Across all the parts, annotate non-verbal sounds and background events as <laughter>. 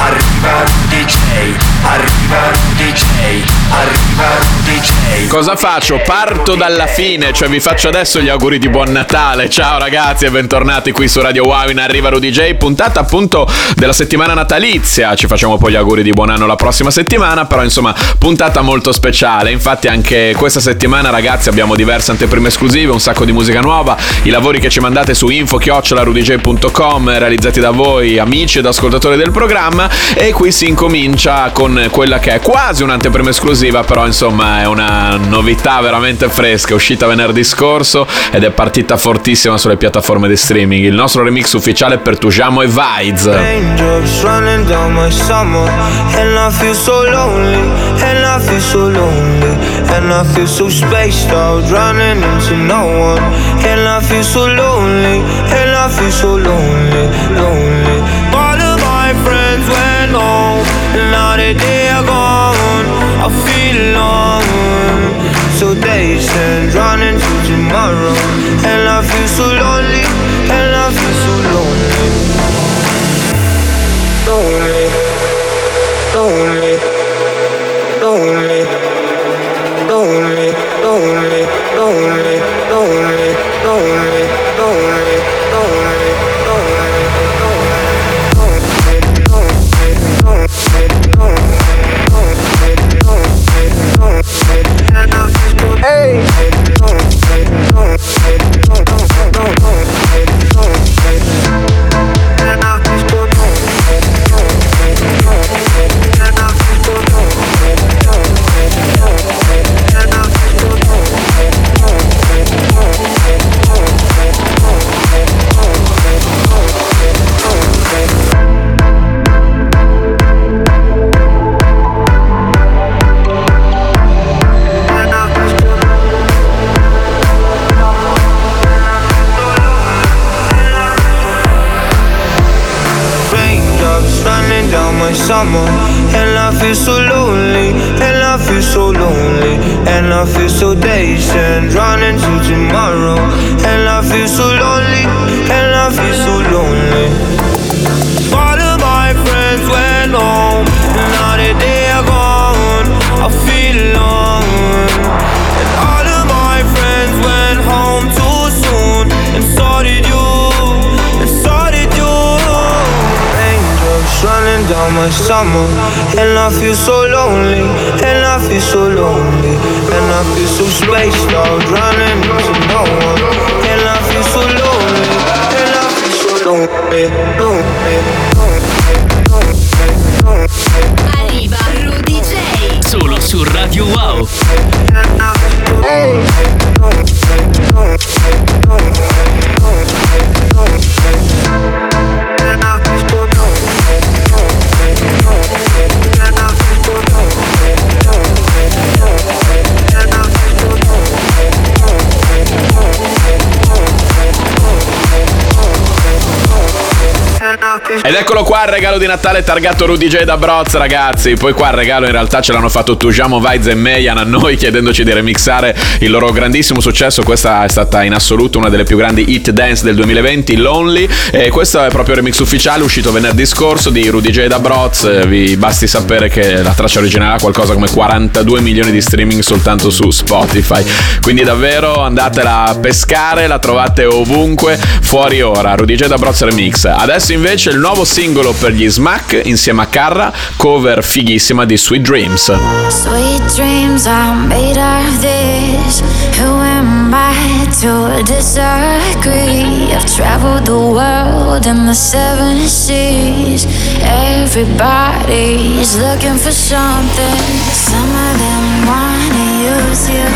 Arriva Rudy J. Arriva Rudy J. Arriva Rudy J. Cosa faccio? Parto dalla fine, cioè vi faccio adesso gli auguri di buon Natale. Ciao ragazzi e bentornati qui su Radio Wow in Arriva Rudy J, puntata appunto della settimana natalizia. Ci facciamo poi gli auguri di buon anno la prossima settimana, però insomma, puntata molto speciale. Infatti anche questa settimana ragazzi abbiamo diverse anteprime esclusive, un sacco di musica nuova, i lavori che ci mandate su info-rudyj.com realizzati da voi amici ed ascoltatori del programma e qui si incomincia con quella che è quasi un'anteprima esclusiva, però insomma è una novità veramente fresca, è uscita venerdì scorso ed è partita fortissima sulle piattaforme di streaming. Il nostro remix ufficiale per Tujamo e Vides. And I feel so spaced out Running into no one And I feel so lonely And I feel so Lonely now that they are gone I feel alone So days stand running to tomorrow. And I feel so lonely And I feel so lonely lonely, lonely, lonely, summer. And I feel so lonely And I feel so lonely. And I feel so spaced out Running into no one. And I feel so lonely And I feel so lonely Lonely, Arriva Rudy J. Solo su Radio Wow. Ed eccolo qua il regalo di Natale targato Rudy J da Broz, ragazzi. Poi qua il regalo in realtà ce l'hanno fatto Tujamo, Vaiz e Meyan a noi chiedendoci di remixare il loro grandissimo successo. Questa è stata in assoluto una delle più grandi hit dance del 2020, Lonely. E questo è proprio il remix ufficiale uscito venerdì scorso di Rudy J da Broz. Vi basti sapere che la traccia originale ha qualcosa come 42 milioni di streaming soltanto su Spotify. Quindi davvero andatela a pescare, la trovate ovunque, fuori ora. Rudy J da Broz Remix. Adesso invece il nuovo singolo per gli Smack insieme a Carra, cover fighissima di Sweet Dreams. Sweet dreams are made of this. Who am I to disagree? I've traveled the world and the seven seas. Everybody's looking for something. Some of them wanna use you.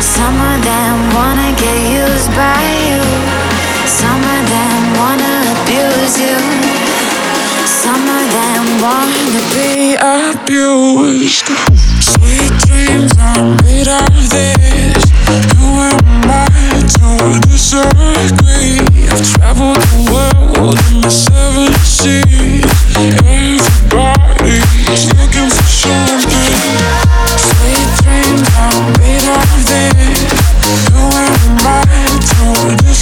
Some of them wanna get used by you. Some of them wanna abuse you. Some of them wanna be abused. Sweet dreams are made of this. Who am I to disagree? I've traveled the world in the seven seas. Everybody's looking for something. Sweet dreams are made of this. Who am I to disagree?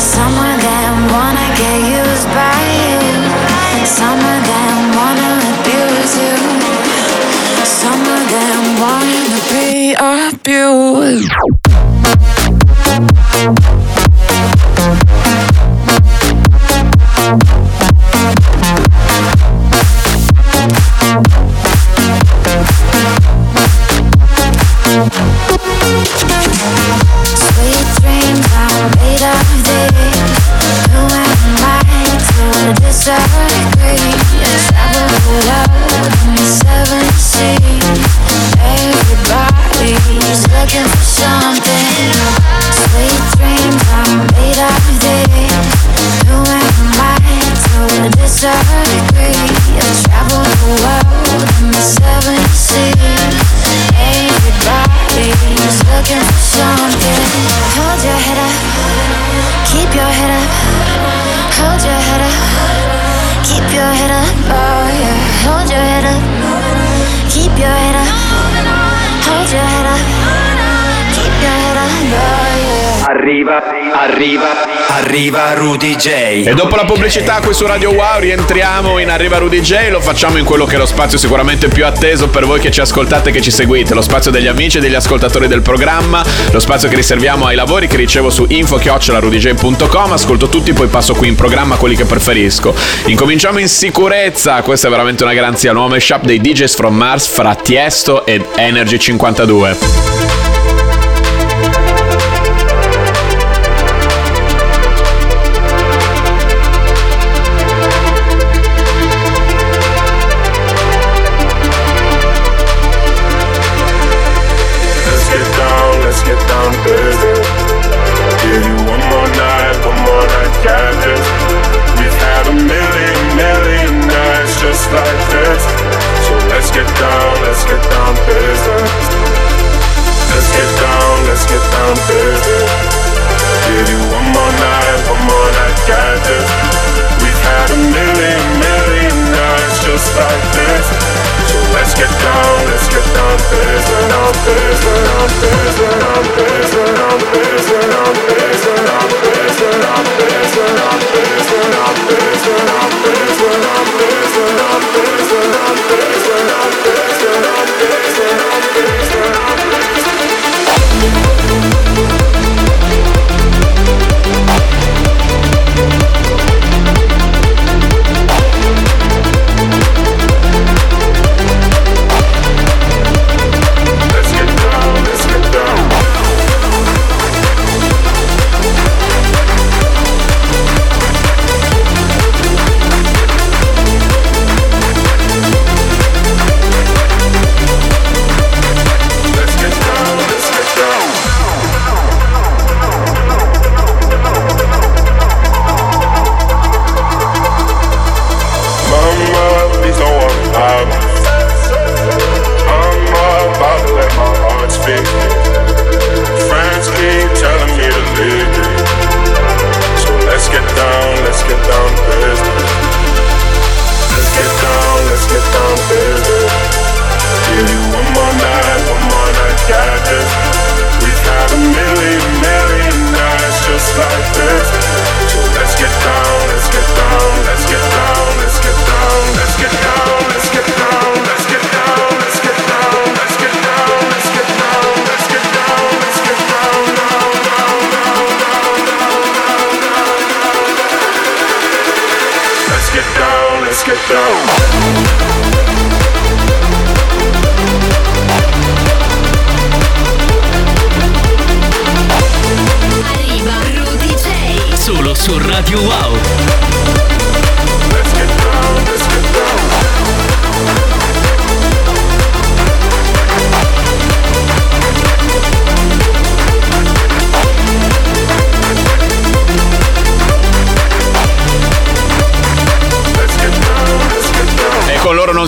Someone that wanna get used by you. Wanna abuse you. Wanna be abused. Arriva Rudy J. E dopo la pubblicità qui su Radio Wow rientriamo in Arriva Rudy J. Lo facciamo in quello che è lo spazio sicuramente più atteso per voi che ci ascoltate e che ci seguite. Lo spazio degli amici e degli ascoltatori del programma. Lo spazio che riserviamo ai lavori che ricevo su info.rudj.com. Ascolto tutti, poi passo qui in programma quelli che preferisco. Incominciamo in sicurezza. Questa è veramente una garanzia. Nuova shop dei DJs from Mars fra Tiesto ed Energy 52.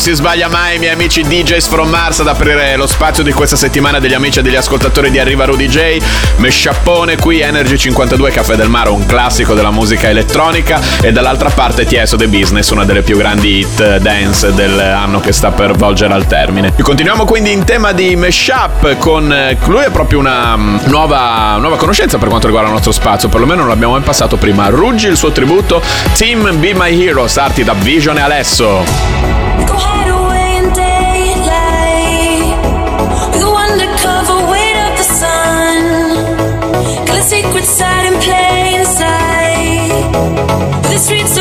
Si sbaglia mai, miei amici DJs from Mars ad aprire lo spazio di questa settimana degli amici e degli ascoltatori di Arriva Rudy J. Mesciappone qui, Energy 52 Caffè del Mare, un classico della musica elettronica e dall'altra parte Tieso The Business, una delle più grandi hit dance dell'anno che sta per volgere al termine. E continuiamo quindi in tema di mashup con eh, lui è proprio una mm, nuova, nuova conoscenza per quanto riguarda il nostro spazio, perlomeno non l'abbiamo mai passato prima. Ruggi il suo tributo Team Be My Heroes, arti da Vision e Alesso. The streets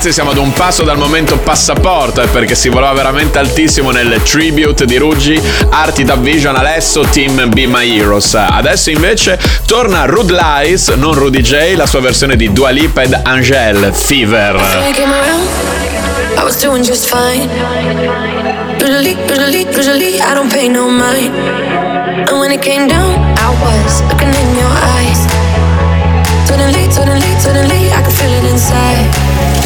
ragazzi siamo ad un passo dal momento passaporto eh, perché si volava veramente altissimo nel tribute di Ruggi, arti da Vision Alesso, Team Be My Heroes. Adesso invece torna Rude Lies, non Rudy J, la sua versione di Dua Lipa ed Angel, Fever. I was doing just fine. Usually, usually, usually, I don't pay no mind. And when it came down, I was looking in your eyes. Suddenly, suddenly, suddenly, I could feel it inside.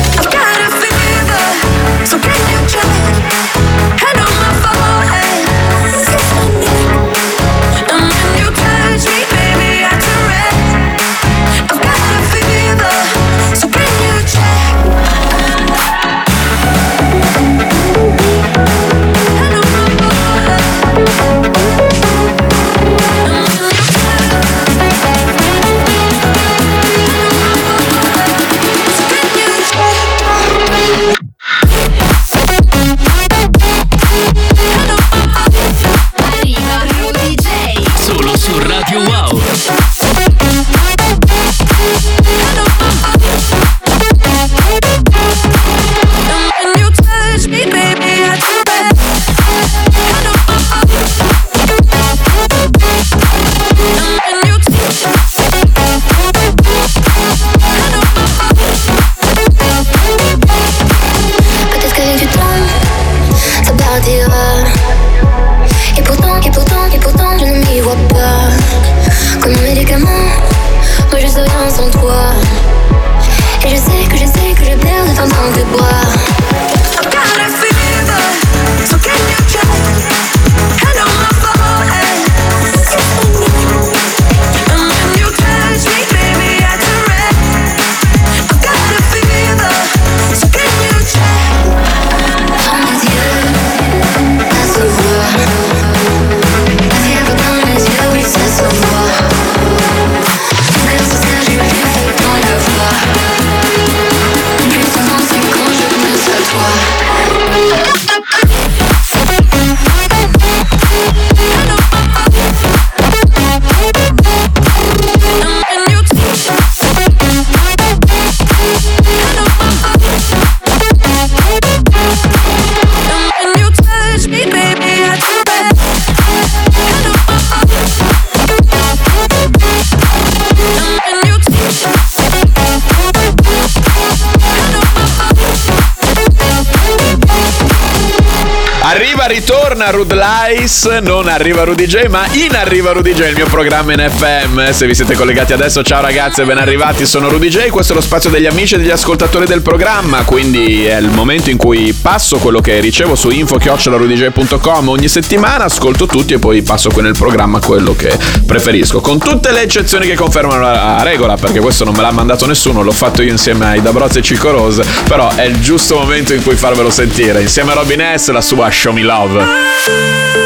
Ritorna Rude Lice, non arriva Rudy J, ma in arriva Rudy J, il mio programma in FM. Se vi siete collegati adesso, ciao ragazzi e ben arrivati, sono Rudy J, questo è lo spazio degli amici e degli ascoltatori del programma, quindi è il momento in cui passo quello che ricevo su info-rudyj.com ogni settimana, ascolto tutti e poi passo qui nel programma quello che preferisco, con tutte le eccezioni che confermano la regola, perché questo non me l'ha mandato nessuno, l'ho fatto io insieme ai Dabrozzi e Cico Rose, però è il giusto momento in cui farvelo sentire, insieme a Robin S, la sua Show Me Love. Música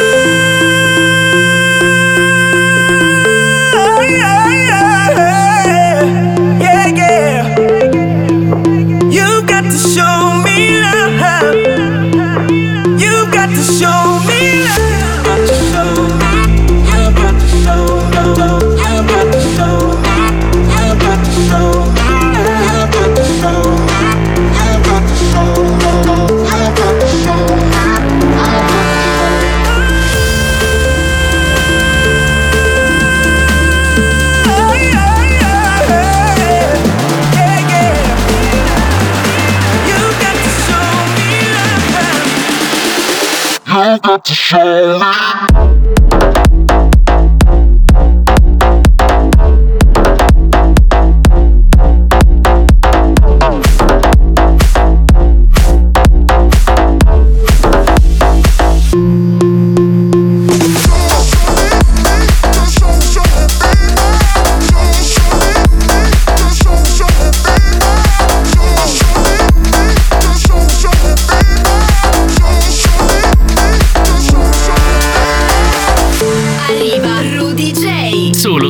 Arriva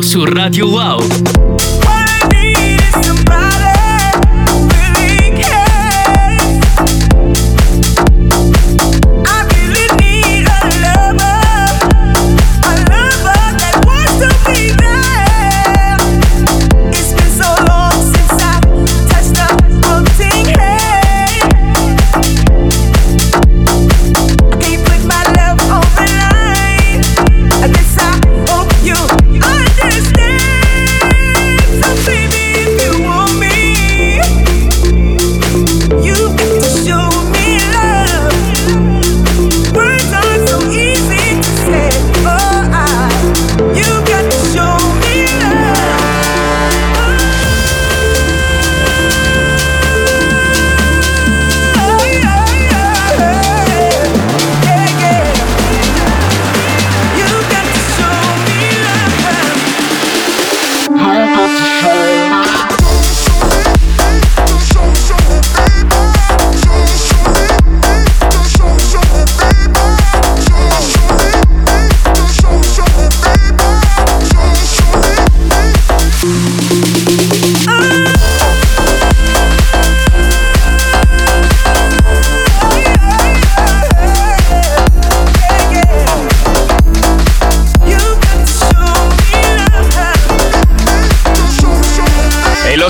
su Radio Wow.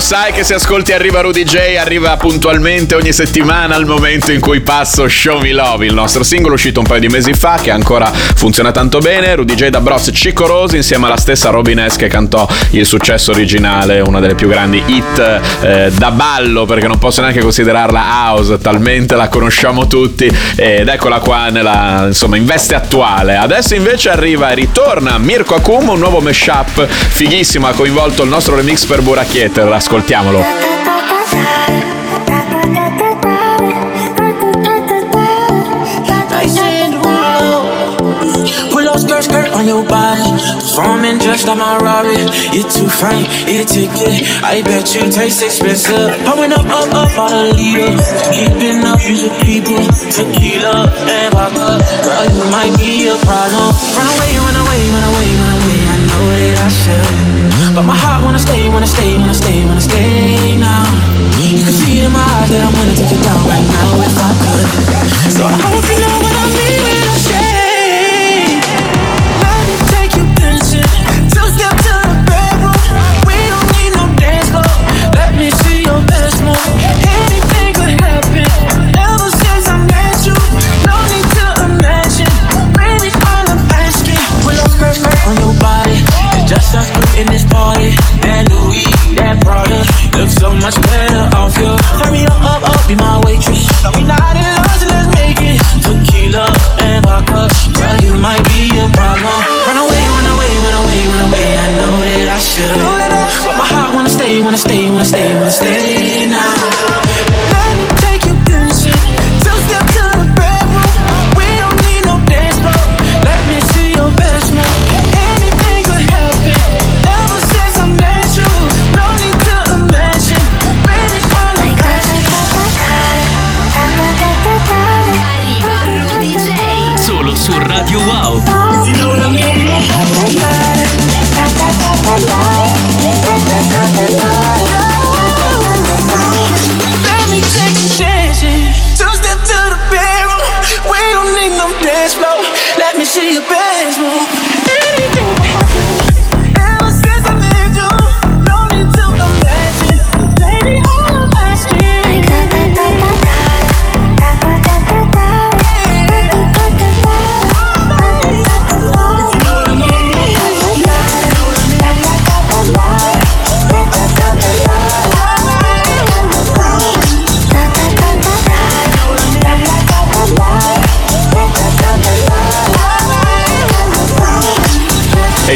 Sai che se ascolti Arriva Rudy J arriva puntualmente ogni settimana al momento in cui passo Show Me Love, il nostro singolo uscito un paio di mesi fa che ancora funziona tanto bene. Rudy J da Bros Cico Rose insieme alla stessa Robin S che cantò il successo originale, una delle più grandi hit eh, da ballo perché non posso neanche considerarla house, talmente la conosciamo tutti ed eccola qua nella insomma in veste attuale. Adesso invece arriva e ritorna Mirko Akumo, un nuovo mashup fighissimo, ha coinvolto il nostro remix per Buracchieter, ascoltiamolo. On your body. Performing just like my Rari. You're too fine, a ticket. I bet you taste expensive. Pouring up, up, up on a leader. Keeping up, you the people. Tequila and vodka. Girl, you might be a problem. Run away, run away, run away, run away. I know that I should. But my heart wanna stay, wanna stay, wanna stay, wanna stay now. You can see in my eyes that I'm gonna take you down right now if I could. So I hope you know what I mean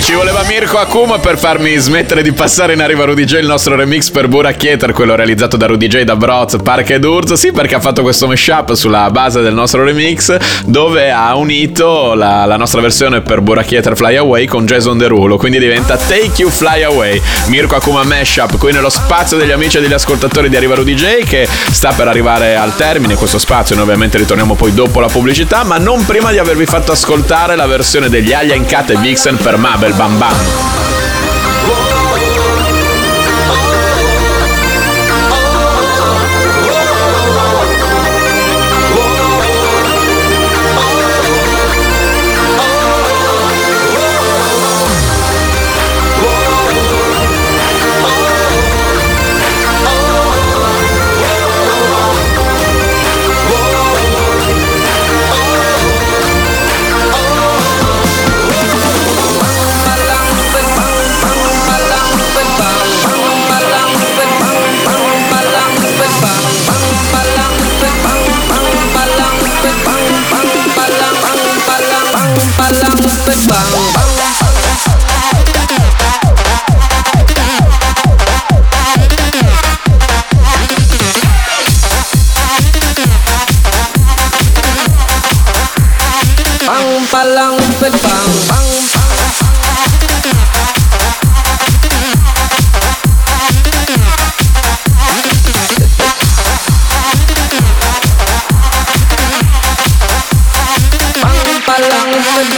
ci voleva Mirko Akuma per farmi smettere di passare in arriva Rudy J il nostro remix per Buracchieter, quello realizzato da Rudy J da Broz, Park ed Urz. Sì, perché ha fatto questo mashup sulla base del nostro remix dove ha unito la, la nostra versione per Buracchieter Fly Away con Jason Derulo, quindi diventa Take You Fly Away. Mirko Akuma mashup qui nello spazio degli amici e degli ascoltatori di Arriva Rudy J che sta per arrivare al termine questo spazio, noi ovviamente ritorniamo poi dopo la pubblicità, ma non prima di avervi fatto ascoltare la versione degli Alia in Cat e Vixen per Mabel Bam Bam.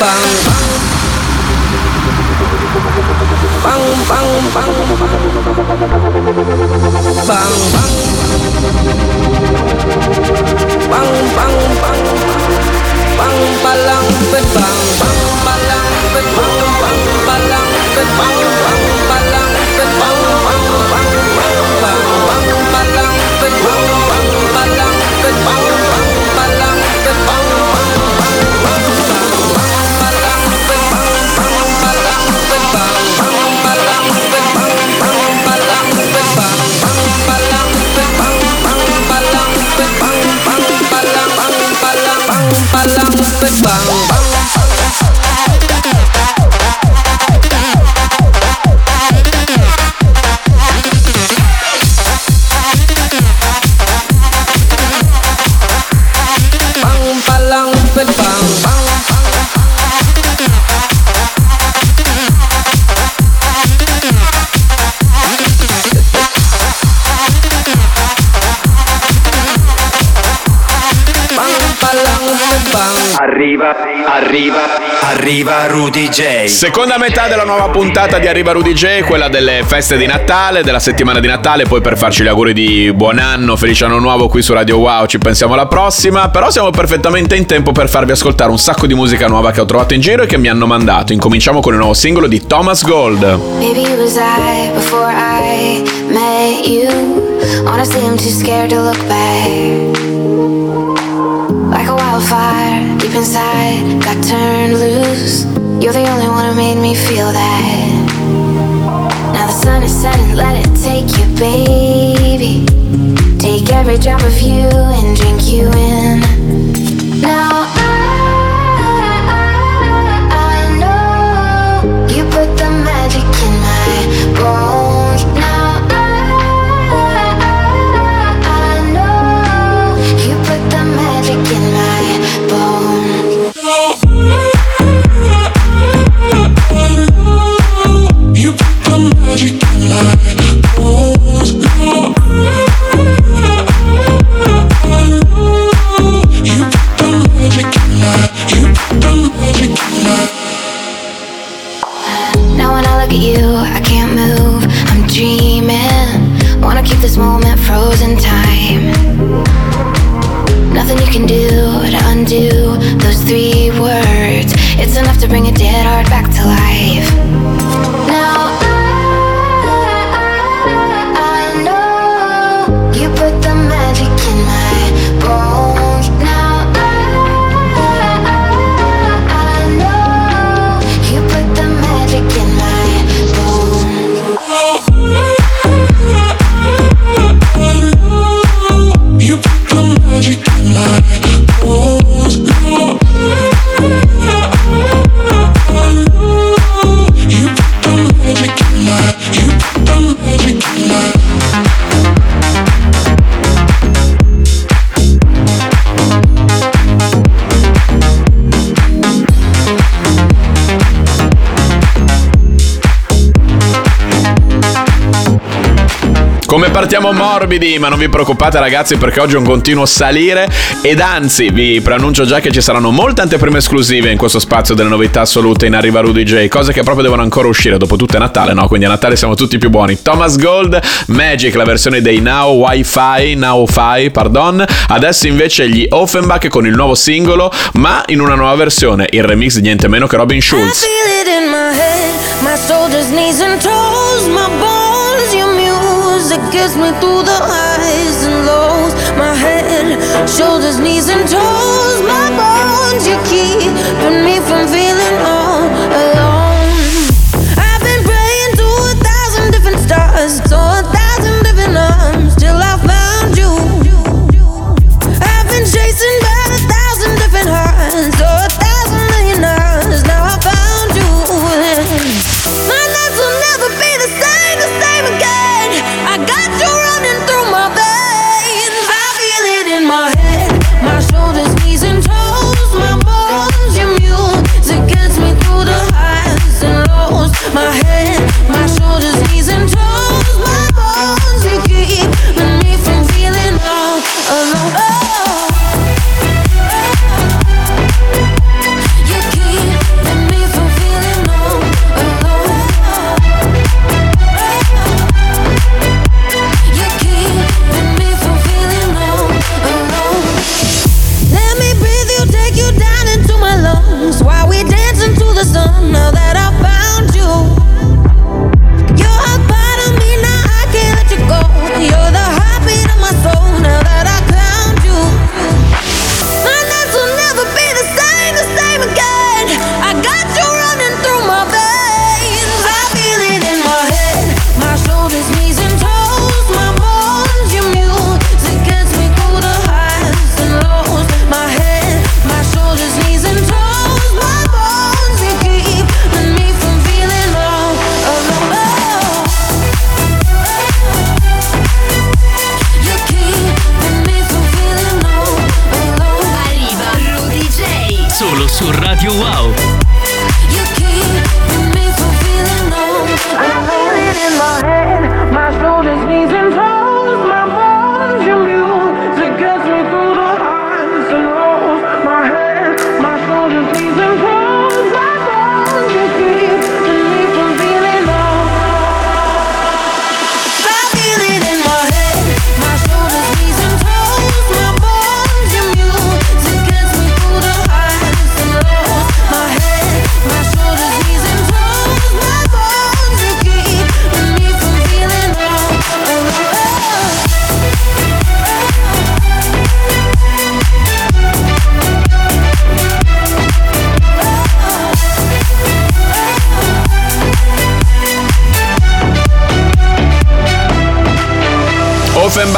pan. Arriva, arriva, arriva Rudy J. Seconda metà della nuova puntata di Arriva Rudy J, quella delle feste di Natale, della settimana di Natale, poi per farci gli auguri di buon anno, felice anno nuovo qui su Radio Wow, ci pensiamo alla prossima, però siamo perfettamente in tempo per farvi ascoltare un sacco di musica nuova che ho trovato in giro e che mi hanno mandato. Incominciamo con il nuovo singolo di Thomas Gold. Maybe it was I before I met you. Honestly, I'm too scared to look back. Wildfire deep inside, got turned loose. You're the only one who made me feel that. Now the sun is setting, let it take you, baby. Take every drop of you and drink you in. You, I can't move. I'm dreaming. Wanna keep this moment frozen time. Nothing you can do to undo those three words. It's enough to bring a dead heart back Come partiamo morbidi, ma non vi preoccupate ragazzi perché oggi è un continuo salire ed anzi vi preannuncio già che ci saranno molte anteprime esclusive in questo spazio delle novità assolute in Arriva Rudy J, cose che proprio devono ancora uscire, dopo tutto è Natale, no? Quindi a Natale siamo tutti più buoni. Thomas Gold, Magic, la versione dei Now Wi-Fi, Now Fi, pardon. Adesso invece gli Offenbach con il nuovo singolo, ma in una nuova versione, il remix di niente meno che Robin Schulz. I feel it in my head, my music gets me through the highs and lows. My head, shoulders, knees and toes,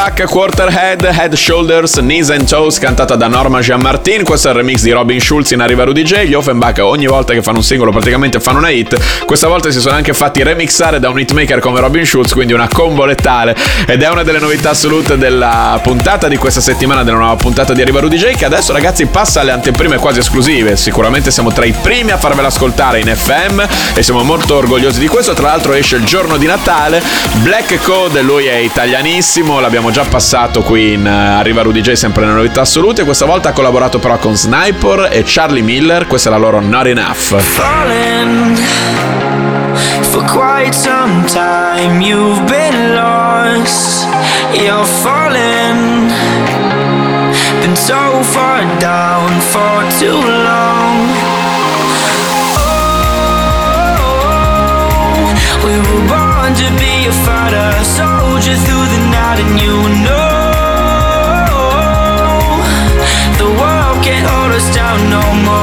Offenbach, Quarterhead, Head, Shoulders, Knees and Toes, cantata da Norma Jean-Martin. Questo è il remix di Robin Schulz in Arriva Rudy J. Gli Offenbach ogni volta che fanno un singolo praticamente fanno una hit. Questa volta si sono anche fatti remixare da un hitmaker come Robin Schulz, quindi una combo letale. Ed è una delle novità assolute della puntata di questa settimana, della nuova puntata di Arriva Rudy J, che adesso ragazzi passa alle anteprime quasi esclusive. Sicuramente siamo tra i primi a farvela ascoltare in FM e siamo molto orgogliosi di questo. Tra l'altro esce il giorno di Natale. Black Code, lui è italianissimo, l'abbiamo già passato qui in eh, Arriva Rudy J, sempre nelle novità assolute. Questa volta ha collaborato però con Sniper e Charlie Miller, questa è la loro Not Enough. falling for quite some time. You've been lost, you're falling. Been so far down for too long. Oh, we were born to be a fighter, soldier through the night, and you know the world can't hold us down no more.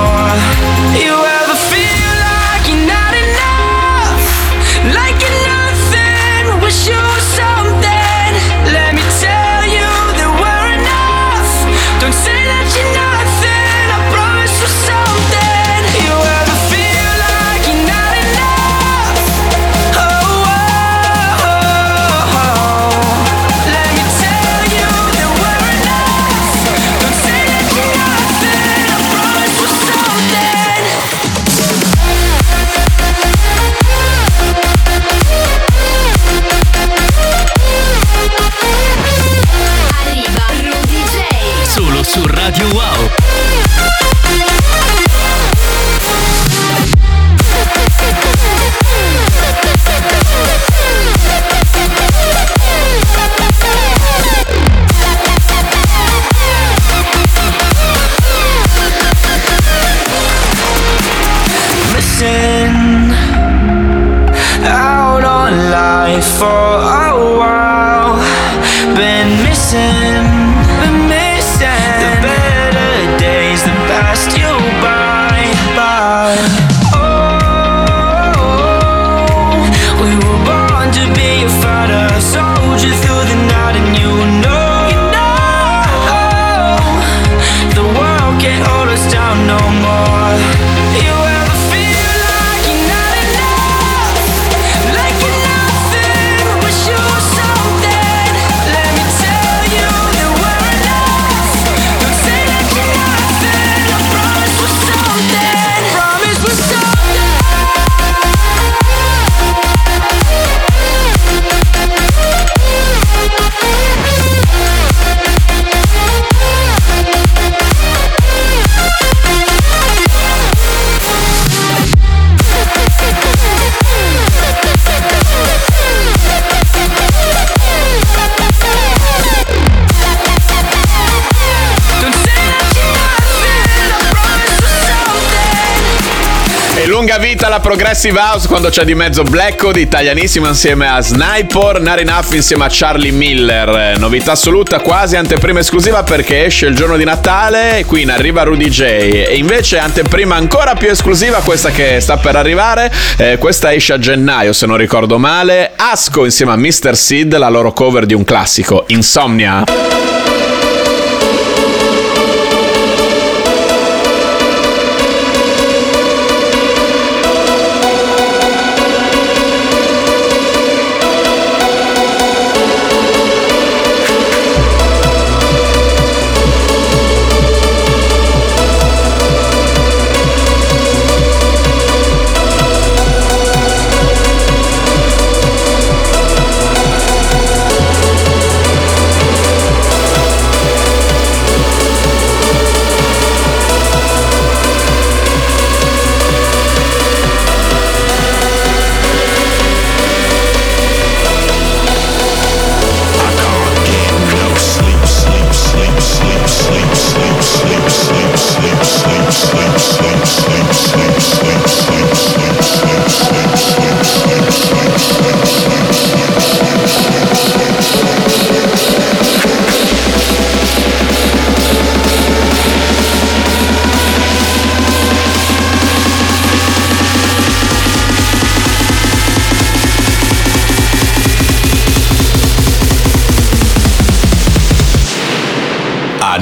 Su Radio Wow. Lunga vita la Progressive House quando c'è di mezzo Blackwood, italianissimo insieme a Sniper, Not Enough insieme a Charlie Miller. Eh, Novità assoluta, quasi anteprima esclusiva perché esce il giorno di Natale e qui in arriva Rudy J. E invece anteprima ancora più esclusiva, questa che sta per arrivare, eh, questa esce a gennaio se non ricordo male. Asco insieme a Mr. Sid, la loro cover di un classico, Insomnia.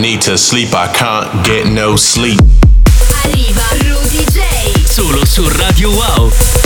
Need to sleep, I can't get no sleep. Arriva Rudy J. Solo su Radio Wow.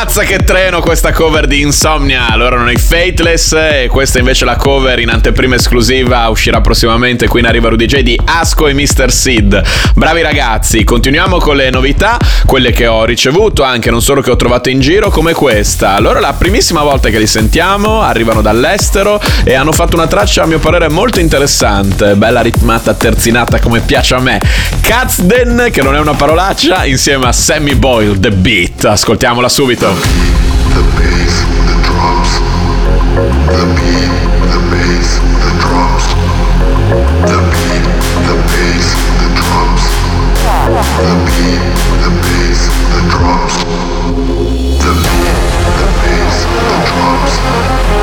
Ammazza che treno questa cover di Insomnia. Loro erano i Fateless e questa invece è la cover in anteprima esclusiva uscirà prossimamente qui in Arriva Rudy J di Asco e Mr. Sid. Bravi ragazzi, continuiamo con le novità, quelle che ho ricevuto anche non solo che ho trovato in giro come questa. È la primissima volta che li sentiamo, arrivano dall'estero e hanno fatto una traccia a mio parere molto interessante, bella ritmata, terzinata come piace a me. Katzden, che non è una parolaccia, insieme a Sammy Boyle, The Beat. Ascoltiamola subito. The bass, the drums. The beat, the bass, the drums. The beat, the bass, the drums. The beat, the bass, the drums. The beat, the bass, the drums.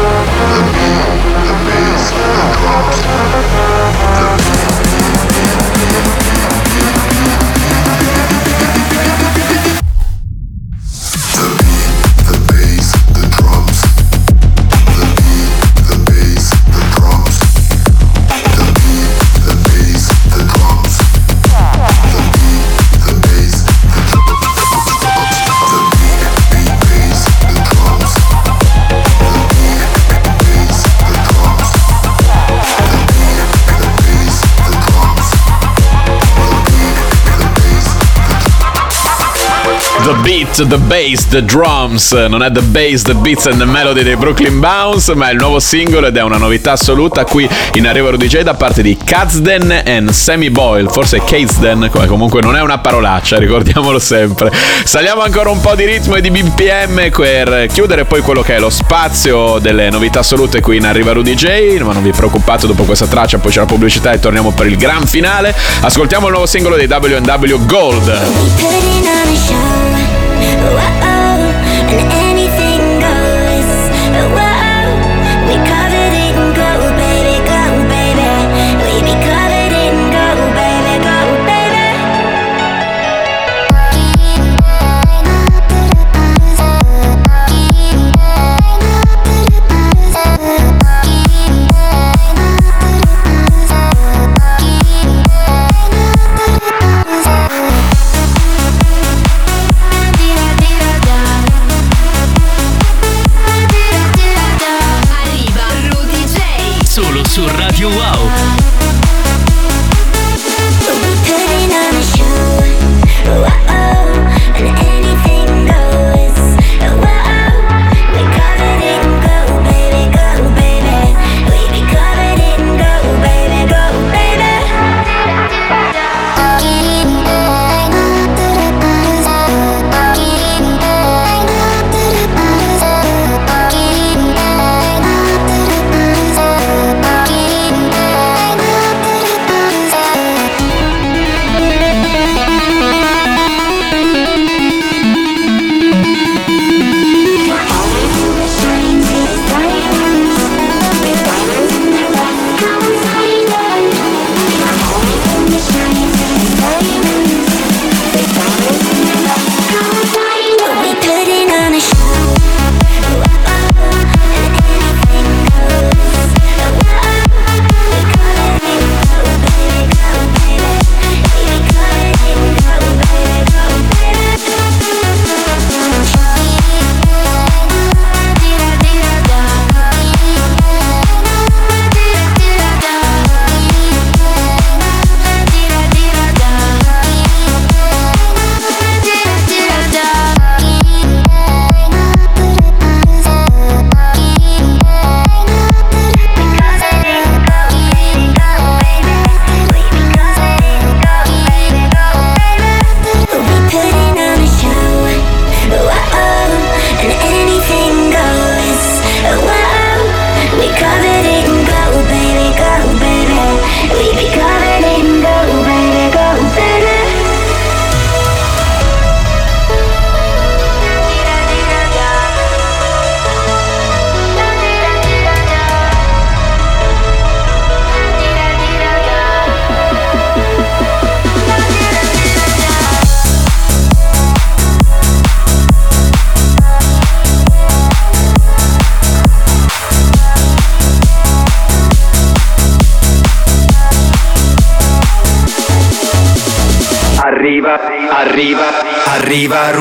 Beat, the bass, the drums. Non è the bass, the beats and the melody dei Brooklyn Bounce, ma è il nuovo singolo ed è una novità assoluta qui in Arriva Rudy J da parte di Katzden and Sammy Boyle. Forse Katzden, comunque non è una parolaccia, <laughs> ricordiamolo sempre. Saliamo ancora un po' di ritmo e di BPM per chiudere poi quello che è lo spazio delle novità assolute qui in Arriva Rudy J. Ma non vi preoccupate, dopo questa traccia poi c'è la pubblicità e torniamo per il gran finale. Ascoltiamo il nuovo singolo dei WW Gold.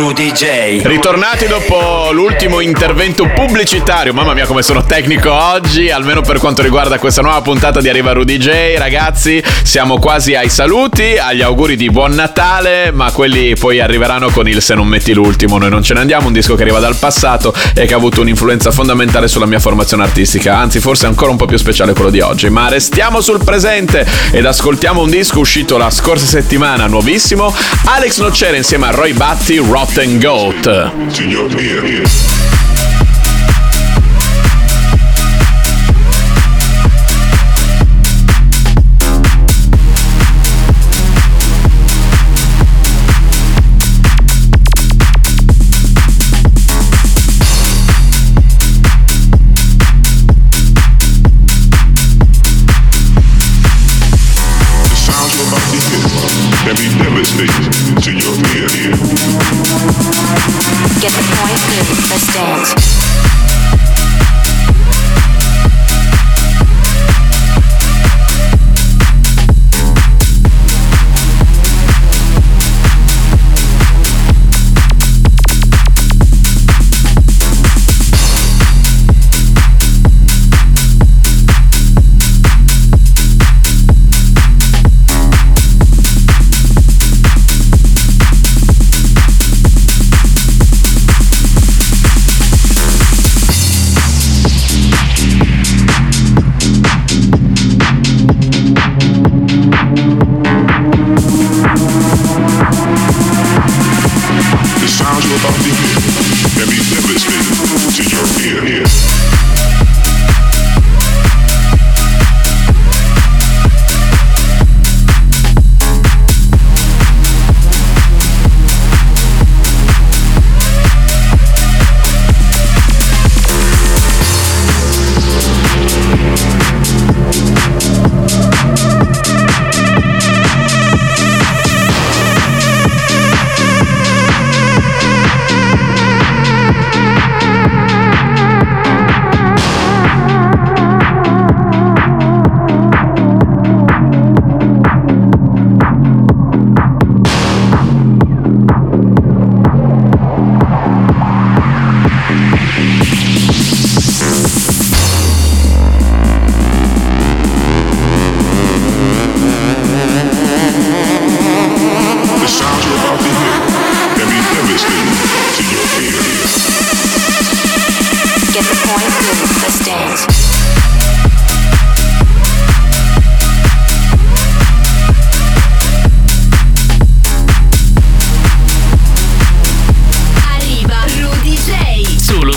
Arriva Rudy J. Ritornati dopo l'ultimo intervento pubblicitario, mamma mia come sono tecnico oggi, almeno per quanto riguarda questa nuova puntata di Arriva Rudy J, ragazzi, siamo quasi ai saluti, agli auguri di buon Natale, ma quelli poi arriveranno con il Se non metti l'ultimo, noi non ce ne andiamo, un disco che arriva dal passato e che ha avuto un'influenza fondamentale sulla mia formazione artistica, anzi forse ancora un po' più speciale quello di oggi, ma restiamo sul presente ed ascoltiamo un disco uscito la scorsa settimana, nuovissimo, Alex Nocera insieme a Roy Batty, Rotten Goat.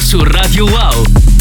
Su Radio Wow.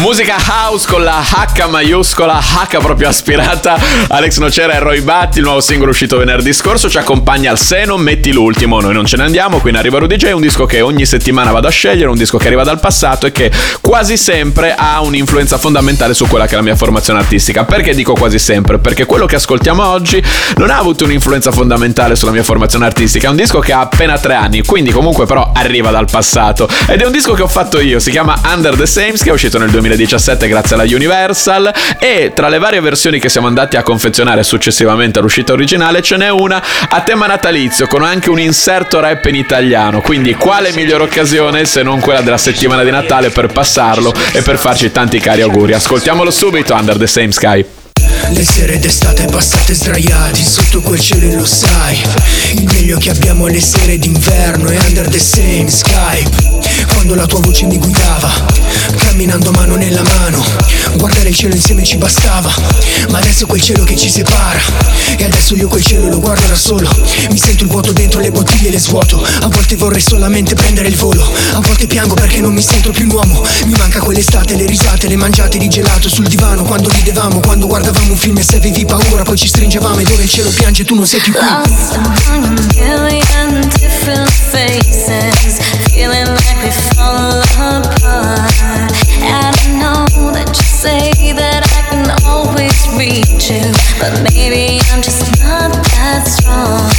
Musica house con la H maiuscola, H proprio aspirata. Alex Nocera e Roy Batti, il nuovo singolo uscito venerdì scorso, ci accompagna al seno, metti l'ultimo. Noi non ce ne andiamo, qui in Arriva Rudy J, un disco che ogni settimana vado a scegliere, un disco che arriva dal passato e che quasi sempre ha un'influenza fondamentale su quella che è la mia formazione artistica. Perché dico quasi sempre? Perché quello che ascoltiamo oggi non ha avuto un'influenza fondamentale sulla mia formazione artistica, è un disco che ha appena tre anni, quindi comunque però arriva dal passato. Ed è un disco che ho fatto io, si chiama Under the Sames, che è uscito nel 2017 grazie alla Universal e tra le varie versioni che siamo andati a confezionare successivamente all'uscita originale ce n'è una a tema natalizio con anche un inserto rap in italiano, quindi quale migliore occasione se non quella della settimana di Natale per passarlo e per farci tanti cari auguri. Ascoltiamolo subito Under the Same Sky. Le sere d'estate passate sdraiati sotto quel cielo e lo sai. Il meglio che abbiamo le sere d'inverno è under the same sky. Quando la tua voce mi guidava Camminando mano nella mano. Guardare il cielo insieme ci bastava Ma adesso quel cielo che ci separa. E adesso io quel cielo lo guardo da solo. Mi sento il vuoto dentro le bottiglie e le svuoto. A volte vorrei solamente prendere il volo. A volte piango perché non mi sento più un uomo. Mi manca quell'estate, le risate, le mangiate di gelato sul divano Quando ridevamo, quando guardavamo un film e se avevi paura poi ci stringevamo ed ora il cielo piange tu non sei più qui always reach you, but maybe I'm just not that strong.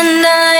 And I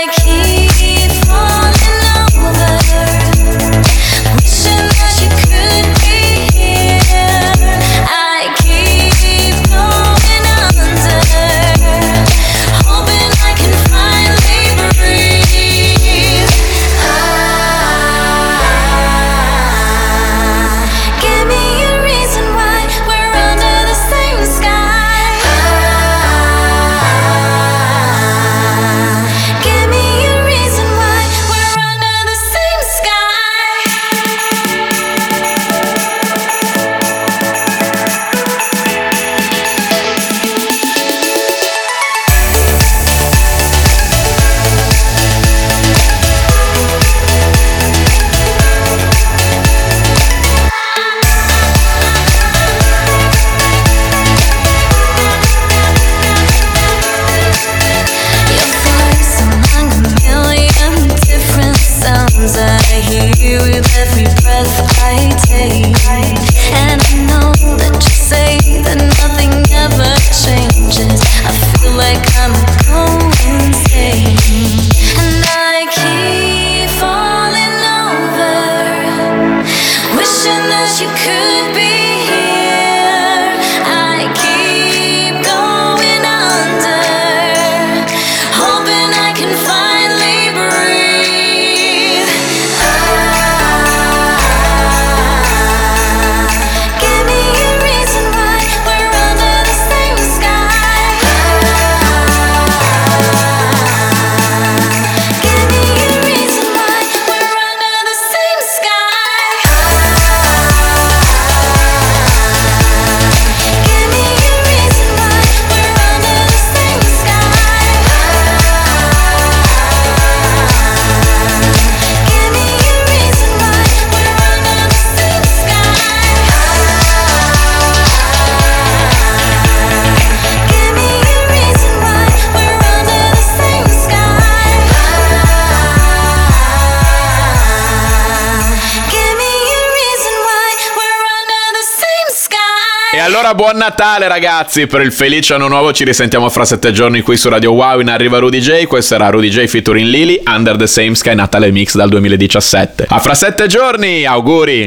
buon Natale ragazzi, per il felice anno nuovo ci risentiamo fra sette giorni qui su Radio Wow in Arriva Rudy J, questo era Rudy J featuring Lily, Under the Same Sky Natale Mix dal 2017. A fra sette giorni, auguri!